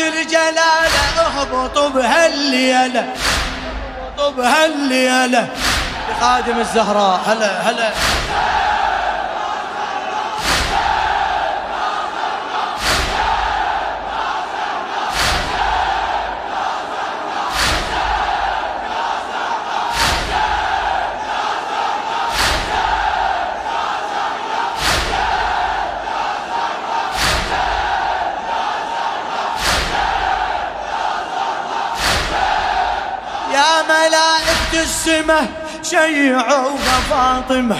الجلالة اهبطوا بهالليلة اهبطوا بهالليلة خادم الزهراء هلا هلا. يا ملائكة السماء شيعوا فاطمة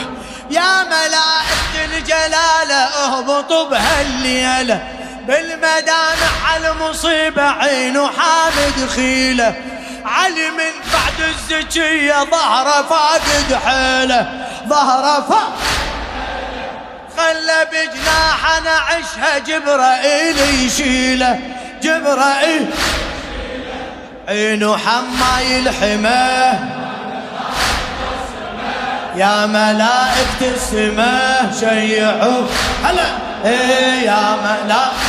يا ملائكة الجلالة اهبطوا بهالليلة. بالمدامع على المصيبة عين حامد خيلة. علي من بعد الزكية ظهره فاقد حيلة. ظهره فاقد خلى بجناحنا عشها جبرائيل يشيله. جبرائيل عينو حما الحماه يا ملائكة السماء شيعوا هلا. إيه يا ملائكة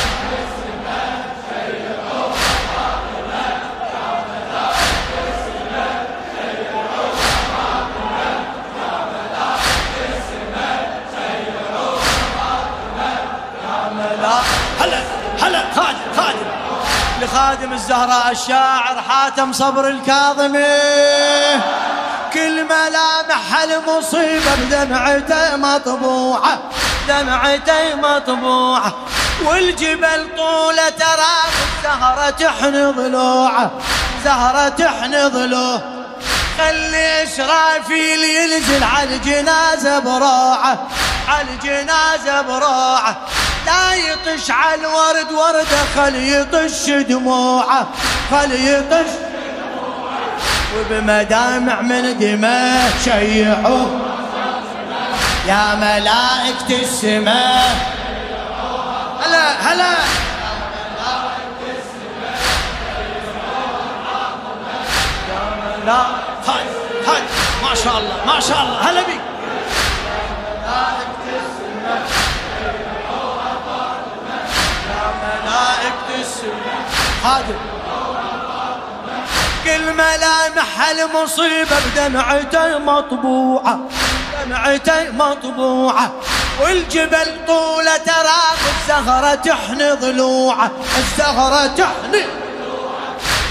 لخادم الزهراء الشاعر حاتم صبر الكاظمي. كل ملامح المصيبة بدمعته مطبوعة دمعته مطبوعة. والجبل طولة ترى الزهرة تحن ضلوعه زهرة تحن ضلوعه. خلي إسرافيل ينزل على الجنازة بروعه على الجنازة بروعه. لا يطش على الورد وردة خل يطش دموعه خل يطش وبمدامع من دماء شيعوا يا ملائكة السماء. هلا هلا. لا هاي هاي. ما شاء الله ما شاء الله. هلا بيك. خادم كل ملامح المصيبة بدمعته مطبوعة دمعته مطبوعة. والجبل طولة تراق الزهرة تحني ضلوعة الزهرة تحني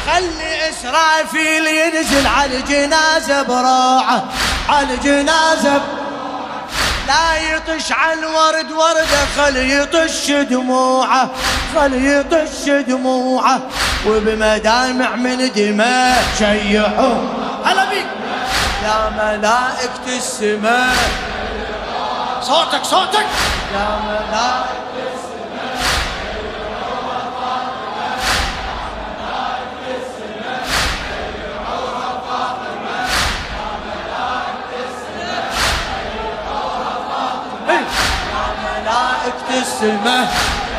خلي إسرافيل ينزل على الجنازة براعة على الجنازة لا يطش على الورد وردة خل يطش دموعه خل يطش دموعه. وبمدامع من دماء شيحوا. هلا بيك. يا ملائكة السماء. صوتك صوتك. يا ملائكة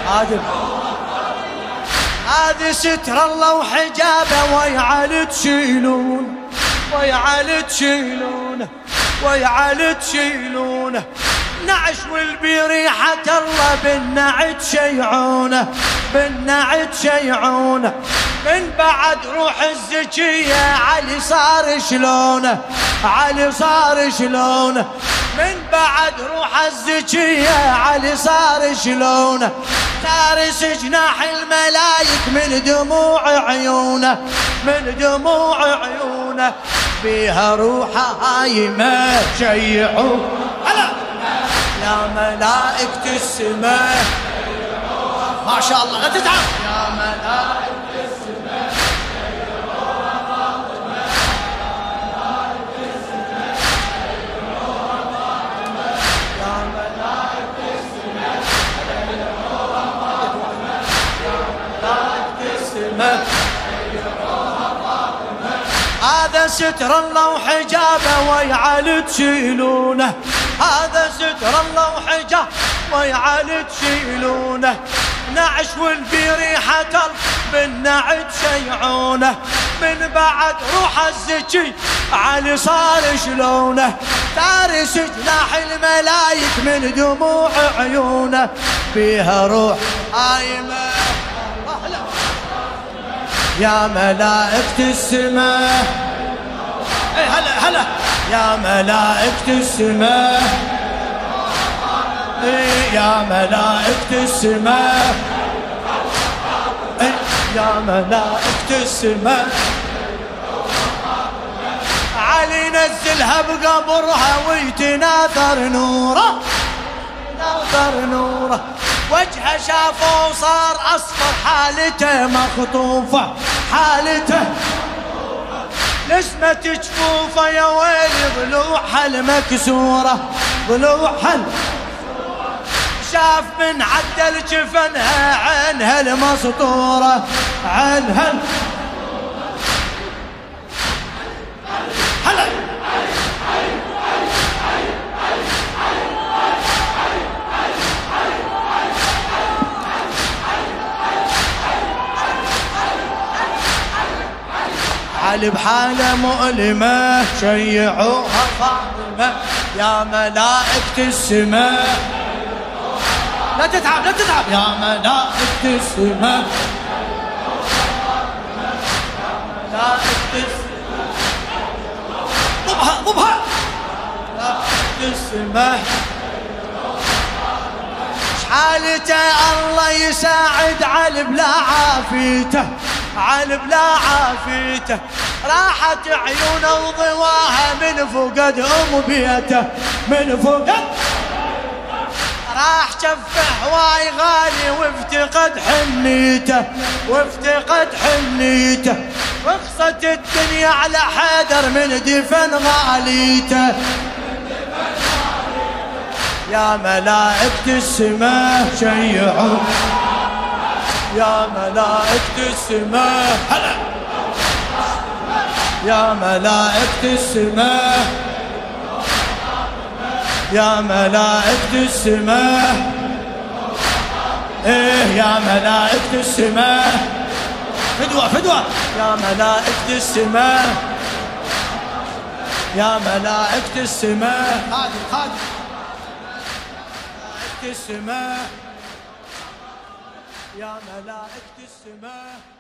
عادل. هذه ستر الله وحجابه ويعال تشيلون. ويعال تشيلون. ويعال تشيلونه نعش والبريحة الله بالنعت شيعونه بالنعت شيعونه من بعد روح الزكية علي صار شلونه علي صار شلونه من بعد روح الزكية علي صار شلونه تارس جناح الملايك من دموع عيونه من دموع عيونه. بيها روحه هاي ما شيعوا يا ملائكة السماء ما شاء الله لا تتعب. يا ملائكة هذا ستر الله وحجابه ويعال تشيلونه. هذا ستر الله وحجابه ويعال تشيلونه. نعش والبريحة بالنعد شيعونه. من بعد روح الزكي علي صار شلونه. تارس جناح الملايك من دموع عيونه. فيها روح آيمة يا ملائكة السماء. هلا هلا. يا ملائكة السماء. اي يا ملائكة السماء. اي يا ملائكة السماء. علي نزلها بقبرها ويتناثر نوره. ناثر نوره. وجهه شافه وصار أصفر حالته مخطوفة. حالته نسمة جفوفه يا ويلي ضلوعها المكسورة ضلوعها شاف من عدل جفنها عينها المسطورة عينها. علي بحالة مؤلمة شيعوها فاطمة يا ملائكة السماء. لا تتعب لا تتعب. يا ملائكة السماء. ملائكة السماء. ضبها ضبها ملائكة السماء. حالته الله يساعد علي بلا عافيته. علي بلا عافيته. راحت عيونه وضواها من فقد ام بيته. من فقد راح شفه هواي غالي وافتقد حنيته. وافتقد حنيته. رخصت الدنيا على حيدر من دفن غاليته. يا ملائكة السماء شيعوا. يا ملائكة السماء. هلا. يا ملائكة السماء. يا ملائكة السماء. إيه يا ملائكة السماء. فدوة فدوة. يا ملائكة السماء. يا ملائكة السماء. خادم خادم. السماء. يا ملائكة السماء.